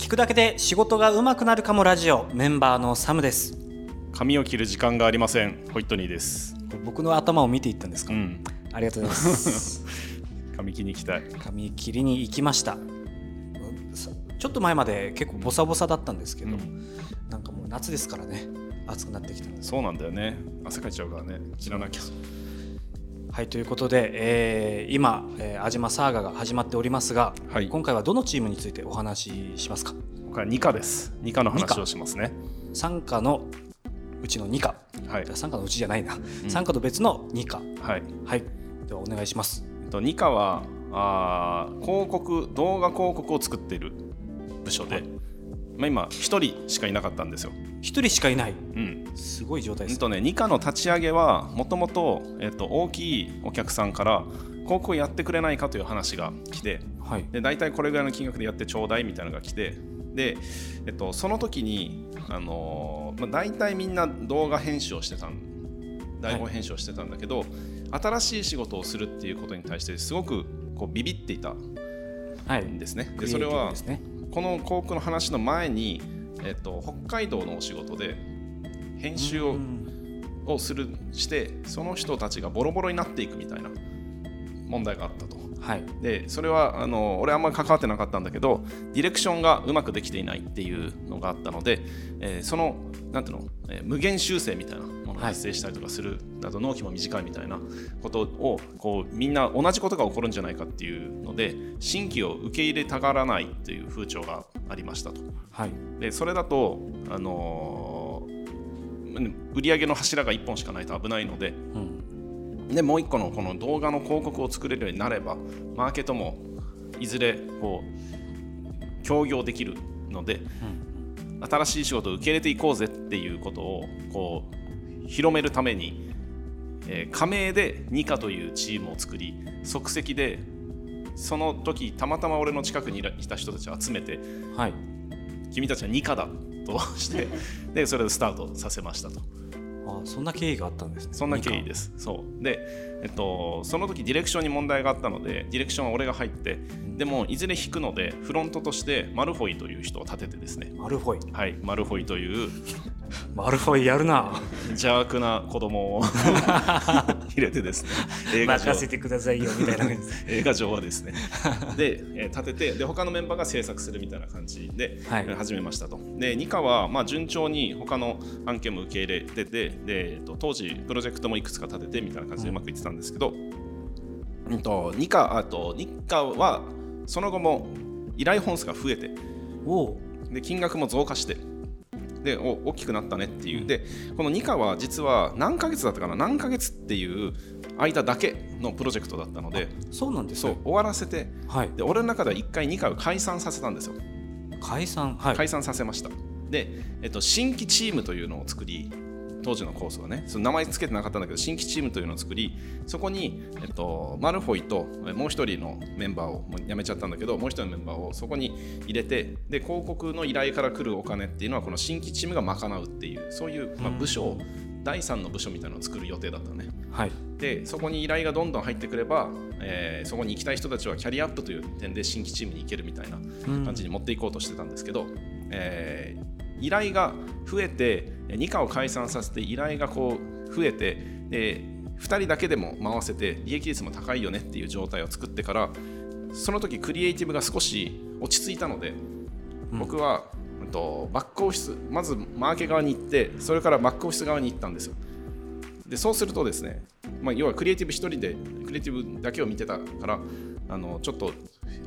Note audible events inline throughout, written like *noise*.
聞くだけで仕事が上手くなるかもラジオ。メンバーのサムです。髪を切る時間がありません。ホイットニーです。僕の頭を見ていったんですか、うん。ありがとうございます。*laughs* 髪切りに行きたい。髪切りに行きました。ちょっと前まで結構ボサボサだったんですけど、うん。なんかもう夏ですからね。暑くなってきたそうなんだよね。汗かいちゃうからね。切らなきゃはいということで、えー今、えー、安島サーガが始まっておりますが、はい。今回はどのチームについてお話ししますか？これは2課です。2課の話をしますね。参加のうちの2課。はい。参加のうちじゃないな、参加と別の2課。はい。はい。ではお願いします。えっと2課はあー広告動画広告を作っている部署で、はい。まあ、今1人しかいなかったんですよ、1人しかいない。うんすごい状態です、うんとね、2課の立ち上げはもともと大きいお客さんから広告をやってくれないかという話が来てはい。で大体これぐらいの金額でやってちょうだいみたいなのが来てで、えっと、その時に、あのーまあ、大体みんな動画編集をしてたん台本編集をしてたんだけど、新しい仕事をするっていうことに対してすごくこうビビっていたはい。んですね。クリエイティブでそれはこの広告の話の前に、えっと、北海道のお仕事で編集をうんをするしてその人たちがボロボロになっていくみたいな問題があったと。はいでそれはあの俺あんまり関わってなかったんだけどディレクションがうまくできていないっていうのがあったので、えーそのなんていうの、えー無限修正みたいなものが発生したりとかする、あと納期も短いみたいなことをこうみんな同じことが起こるんじゃないかっていうので新規を受け入れたがらないっていう風潮がありましたと。はいでそれだと、あのー売上の柱が1本しかないと危ないのでうんでもう1個のこの動画の広告を作れるようになればマーケットもいずれこう協業できるので、新しい仕事を受け入れていこうぜっていうことをこう広めるために、えー加盟でニカというチームを作り即席でその時たまたま俺の近くにいた人たちを集めてはい。君たちはニカだとして *laughs* でそれでスタートさせましたと。あそんな経緯があったんですね。そんな経緯です。そう。で、えっと、その時ディレクションに問題があったのでディレクションは俺が入ってでもいずれ引くのでフロントとしてマルフォイという人を立ててですね。マルフォイ。はいマルフォイというマルフォイやるな。邪悪な子供を。*laughs* 入れてですね。映画上。任せてくださいよみたいな *laughs* 映画上はですね。で、えー立ててで他のメンバーが制作するみたいな感じで、始めましたと。でニカはまあ順調に他の案件も受け入れててで、えーと当時プロジェクトもいくつか立ててみたいな感じでうまくいってたんですけど、うん、とニカあとニカはその後も依頼本数が増えておおで金額も増加してでお大きくなったねっていう、でこの2課は実は何ヶ月だったかな？何ヶ月っていう間だけのプロジェクトだったのでそうなんですね。そう終わらせて。はい。で俺の中では1回2回を解散させたんですよ。解散はい。解散させました。で、えっと、新規チームというのを作り当時のコースはねその名前つけてなかったんだけど新規チームというのを作りそこに、えっと、マルフォイとえもう一人のメンバーをもう辞めちゃったんだけどもう一人のメンバーをそこに入れてで広告の依頼から来るお金っていうのはこの新規チームが賄うっていうそういう、まあ、部署を、第3の部署みたいなのを作る予定だったのね。はい。でそこに依頼がどんどん入ってくれば、えーそこに行きたい人たちはキャリアアップという点で新規チームに行けるみたいな感じに持っていこうとしてたんですけど、えー依頼が増えて2課を解散させて依頼がこう増えてで2人だけでも回せて利益率も高いよねっていう状態を作ってからその時クリエイティブが少し落ち着いたので、僕は、うんと、バックオフィスまずマーケ側に行ってそれからバックオフィス側に行ったんですよ。でそうするとですね、まあ、要はクリエイティブ1人でクリエイティブだけを見てたからあのちょっと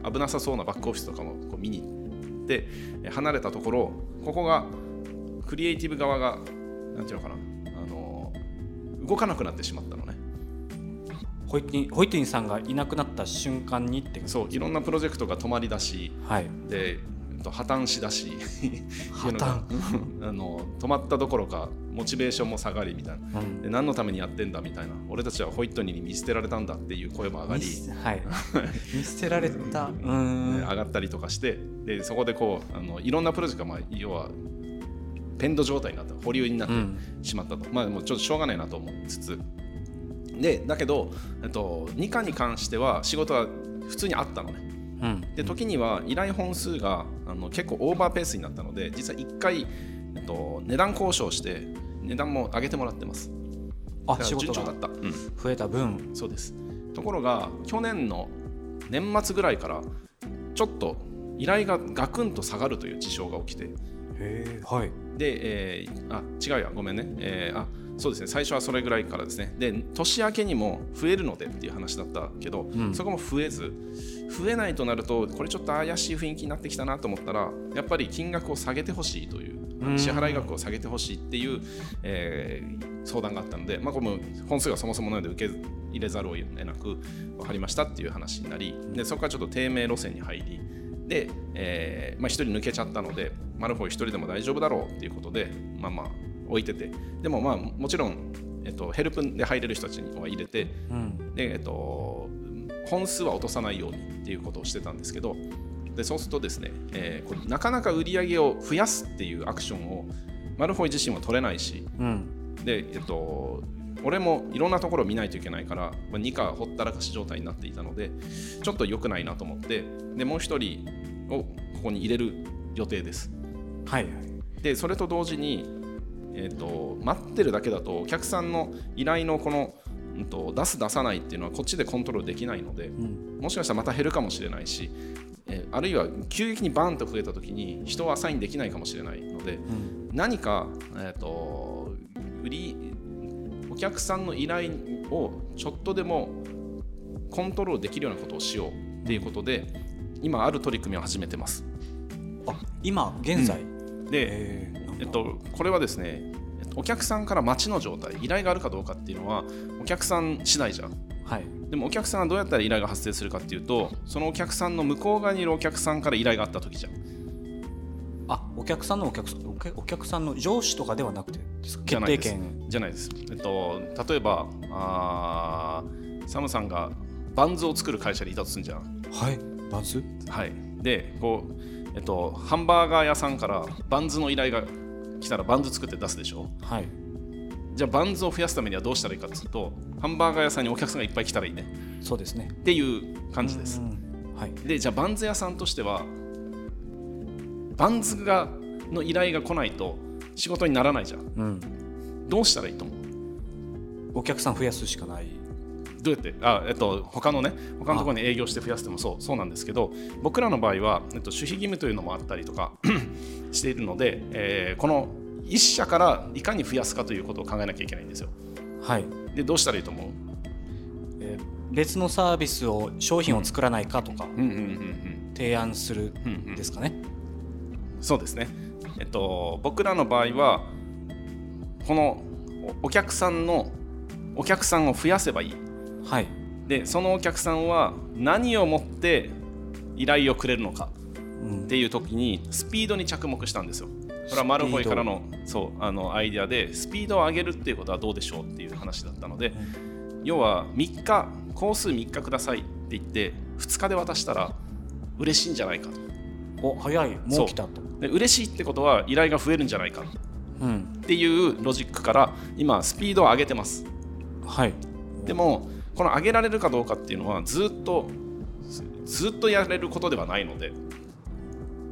危なさそうなバックオフィスとかもこう見に行ってえ離れたところここがクリエイティブ側がなんていうのかな。あの動かなくなってしまったのね。ホイッティホイッティンさんがいなくなった瞬間にってそういろんなプロジェクトが止まりだしはい。でえっと破綻しだし破綻。*laughs* あの止まったどころかモチベーションも下がりみたいな。うん。で何のためにやってんだみたいな。俺たちはホイットニーに見捨てられたんだっていう声も上がり。見捨てはい。*laughs* 見捨てられた。うーん。上がったりとかして。でそこでこうあのいろんなプロジェクトが、まあ、要はペンド状態になった保留になってうん。しまったと、まあもうちょっとしょうがないなと思いつつ。でだけど、えっと、2課に関しては仕事は普通にあったのね。うん。で時には依頼本数があの結構オーバーペースになったので実は1回、えっと、値段交渉して値段も上げてもらってます。あ仕事が順調だった、うん、増えた分。そうです。ところが去年の年末ぐらいからちょっと依頼がガクンと下がるという事象が起きてへえはい。で、えーあ違うや。ごめんね、えーあそうですね。最初はそれぐらいからですね。で年明けにも増えるのでっていう話だったけど、ん。そこも増えず増えないとなるとこれちょっと怪しい雰囲気になってきたなと思ったらやっぱり金額を下げてほしいといううん。支払い額を下げてほしいっていう、えー相談があったので、まあ、これも本数がそもそもなので受け入れざるを得なく分かりましたっていう話になりでそこからちょっと低迷路線に入りで、えーまあ、1人抜けちゃったのでマルフォイ1人でも大丈夫だろうっていうことでまあまあ置いてて。でもまあもちろん、えっと、ヘルプで入れる人たちには入れてうん。で、えっと、本数は落とさないようにっていうことをしてたんですけどでそうするとですね、えーこれなかなか売り上げを増やすっていうアクションをマルフォイ自身は取れないしうん。で、えっと、俺もいろんなところを見ないといけないから、まあ、2かほったらかし状態になっていたのでちょっと良くないなと思ってでもう1人をここに入れる予定ですはいでそれと同時に、えー、と待ってるだけだとお客さんの依頼のこの、うん、と出す出さないっていうのはこっちでコントロールできないのでうん。もしかしたらまた減るかもしれないし、えーあるいは急激にバーンと増えた時に人をアサインできないかもしれないのでうん。何か、えー、と売りお客さんの依頼をちょっとでもコントロールできるようなことをしようっていうことで今ある取り組みを始めてます。あ今現在、で、えーなんだ。えっと、これはですね、えっとお客さんから待ちの状態依頼があるかどうかっていうのはお客さん次第じゃん。はい。でもお客さんはどうやったら依頼が発生するかっていうとそのお客さんの向こう側にいるお客さんから依頼があった時じゃん。あお客さんのお客さんお客さんの上司とかではなくてじゃないです。決定権。じゃないです、えっと、例えばあーサムさんがバンズを作る会社にいたとするんじゃん。はい。バンズ？はい。でこうえっとハンバーガー屋さんからバンズの依頼が来たらバンズ作って出すでしょ？はい。じゃあバンズを増やすためにはどうしたらいいかっていうとハンバーガー屋さんにお客さんがいっぱい来たらいいね。そうですね。っていう感じです。うんはい。でじゃあバンズ屋さんとしてはバンズがの依頼が来ないと仕事にならないじゃん。うん。どうしたらいいと思う？お客さん増やすしかないどうやって？あ、えっと、他のね他のところに営業して増やしてもそうそうなんですけど僕らの場合は、えっと、守秘義務というのもあったりとか *coughs* しているので、えーこの一社からいかに増やすかということを考えなきゃいけないんですよ。はい、でどうしたらいいと思う？えー別のサービスを商品を作らないかとかうんうんうんうん。提案するうんうんんですかね、そうですね。えっと、僕らの場合は、このおお客さんのお客さんを増やせばいい。はい。で、そのお客さんは何をもって依頼をくれるのかうん。っていう時にスピードに着目したんですよ。これはマルフォイからのそうあのアイデアでスピードを上げるっていうことはどうでしょうっていう話だったので、要は3日工数3日くださいって言って2日で渡したら嬉しいんじゃないかと。お早い。もう来たと。で嬉しいってことは依頼が増えるんじゃないかうん。っていうロジックから今スピードを上げてます。はい。でもこの上げられるかどうかっていうのはずっとずずっとやれることではないので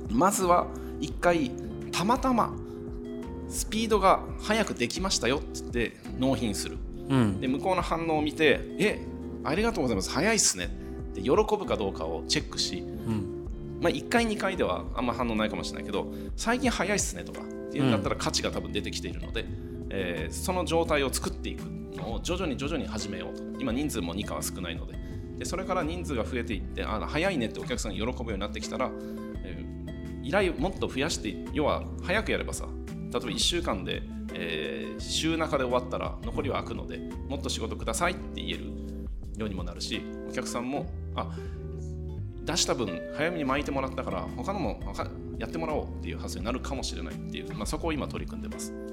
まずは一回たまたまスピードが速くできましたよって言って納品する。うん。で向こうの反応を見てえありがとうございます。早いっすねって喜ぶかどうかをチェックしうん。まあ、1回2回ではあんま反応ないかもしれないけど最近早いっすねとかっていうんだったら価値が多分出てきているので、えーその状態を作っていくのを徐々に徐々に始めようと。今人数も2かは少ないので。でそれから人数が増えていってあ早いねってお客さんが喜ぶようになってきたら、えー依頼をもっと増やして要は早くやればさ例えば1週間で、えー週中で終わったら残りは空くのでもっと仕事くださいって言えるようにもなるしお客さんもあ出した分早めに巻いてもらったから他のもやってもらおうっていう発想になるかもしれないっていう、まあ、そこを今取り組んでます。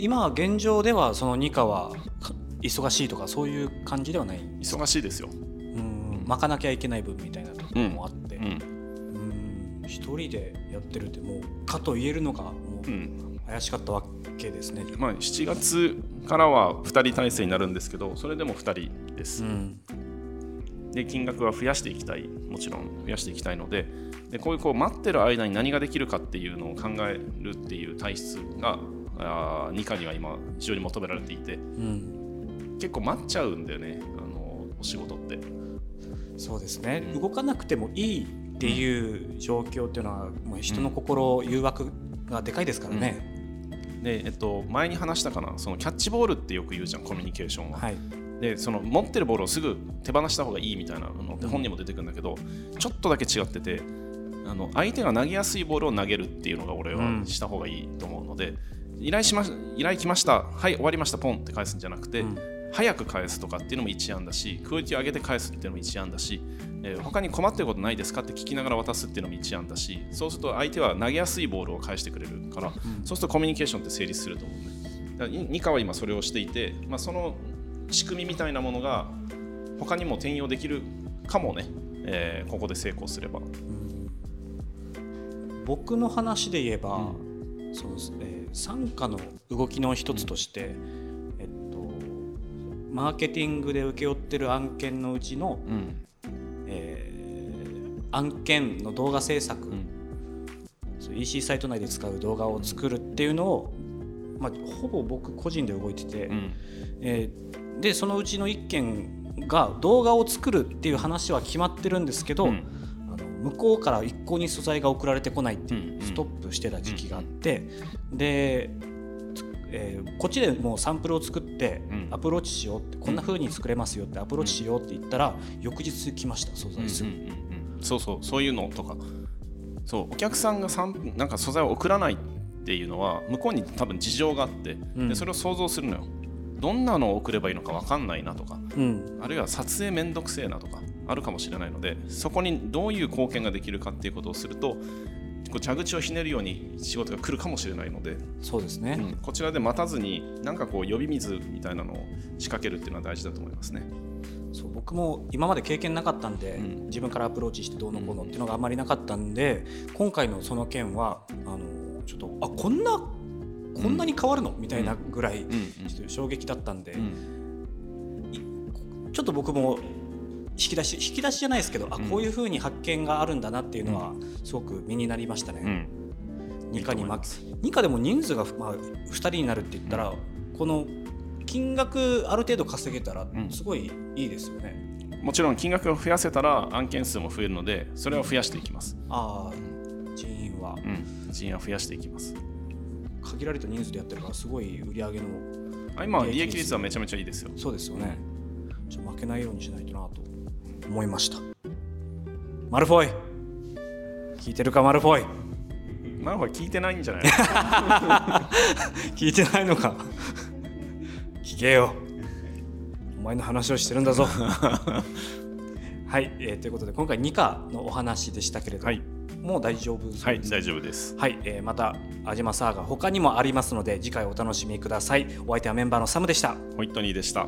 今現状ではその二課はか忙しいとかそういう感じではない？忙しいですよ、うん巻かなきゃいけない分みたいなところもあって。うん。うん一人でやってるってもうかと言えるのがもう、うん。怪しかったわけですね。まあ、7月からは2人体制になるんですけどそれでも2人です、うん。で金額は増やしていきたいもちろん増やしていきたいのででこういうこう待ってる間に何ができるかっていうのを考えるっていう体質があ2課には今非常に求められていて、うん、結構待っちゃうんだよねあのお仕事って。そうですね、うん、動かなくてもいいっていう状況っていうのはもう人の心、誘惑がでかいですからね、で、えっと、前に話したかなそのキャッチボールってよく言うじゃんコミュニケーションは。はい、でその持ってるボールをすぐ手放した方がいいみたいなのって本にも出てくるんだけど、うん、ちょっとだけ違っててあの相手が投げやすいボールを投げるっていうのが俺はした方がいいと思うので、うん、依頼しま依頼来ました。はい終わりました。ポンって返すんじゃなくて、うん、早く返すとかっていうのも一案だしクオリティを上げて返すっていうのも一案だし、えー、他に困ってることないですかって聞きながら渡すっていうのも一案だしそうすると相手は投げやすいボールを返してくれるから、うん、そうするとコミュニケーションって成立すると思うね。ニカは今それをしていて、まあ、その仕組みみたいなものが他にも転用できるかもね、えー、ここで成功すれば。僕の話で言えば、うん、そうですね。傘下の動きの一つとして、えっと、マーケティングで請け負ってる案件のうちの、うん、えー、案件の動画制作、うん、EC サイト内で使う動画を作るっていうのを、まあ、ほぼ僕個人で動いてて、うん、えー、でそのうちの1件が動画を作るっていう話は決まってるんですけど、うん向こうから一向に素材が送られてこないっていうストップしてた時期があってで、えー、こっちでもうサンプルを作ってアプローチしようってこんな風に作れますよってアプローチしようって言ったら翌日来ました素材すぐ、そうそうそういうのとか。そうお客さんがサンなんか素材を送らないっていうのは向こうに多分事情があって、でそれを想像するのよ。どんなのを送ればいいのか分かんないなとか、うん、あるいは撮影めんどくせえなとかあるかもしれないのでそこにどういう貢献ができるかっていうことをするとこう蛇口をひねるように仕事が来るかもしれないのでそうですね、うん、こちらで待たずになんかこう呼び水みたいなのを仕掛けるっていうのは大事だと思いますね。そう僕も今まで経験なかったんで、うん、自分からアプローチしてどうのこうのっていうのがあんまりなかったんで今回のその件はあのちょっとあこんなこんなに変わるの、みたいなぐらいちょっと衝撃だったんで、ちょっと僕も引き出し引き出しじゃないですけど、あこういうふうに発見があるんだなっていうのはすごく身になりましたね。うん、2課に巻2課でも人数が、まあ、2人になるって言ったら、この金額ある程度稼げたらすごいいいですよね。もちろん金額を増やせたら案件数も増えるのでそれは増やしていきます。ああ人員は、うん、人員は増やしていきます。限られた人数でやってるからすごい売り上げのあ今利益率はめちゃめちゃいいですよ。そうですよね。ちょ負けないようにしないとなと思いました。マルフォイ。聞いてるかマルフォイ？マルフォイ聞いてないんじゃない？*laughs* 聞いてないのか。聞けよ。お前の話をしてるんだぞ。*laughs* はい、えー、ということで今回2課のお話でしたけれども、はい。もう大丈夫はい、大丈夫です。はい、えー、またアジマサーガ他にもありますので次回お楽しみください。お相手はメンバーのサムでした。ホイットニーでした。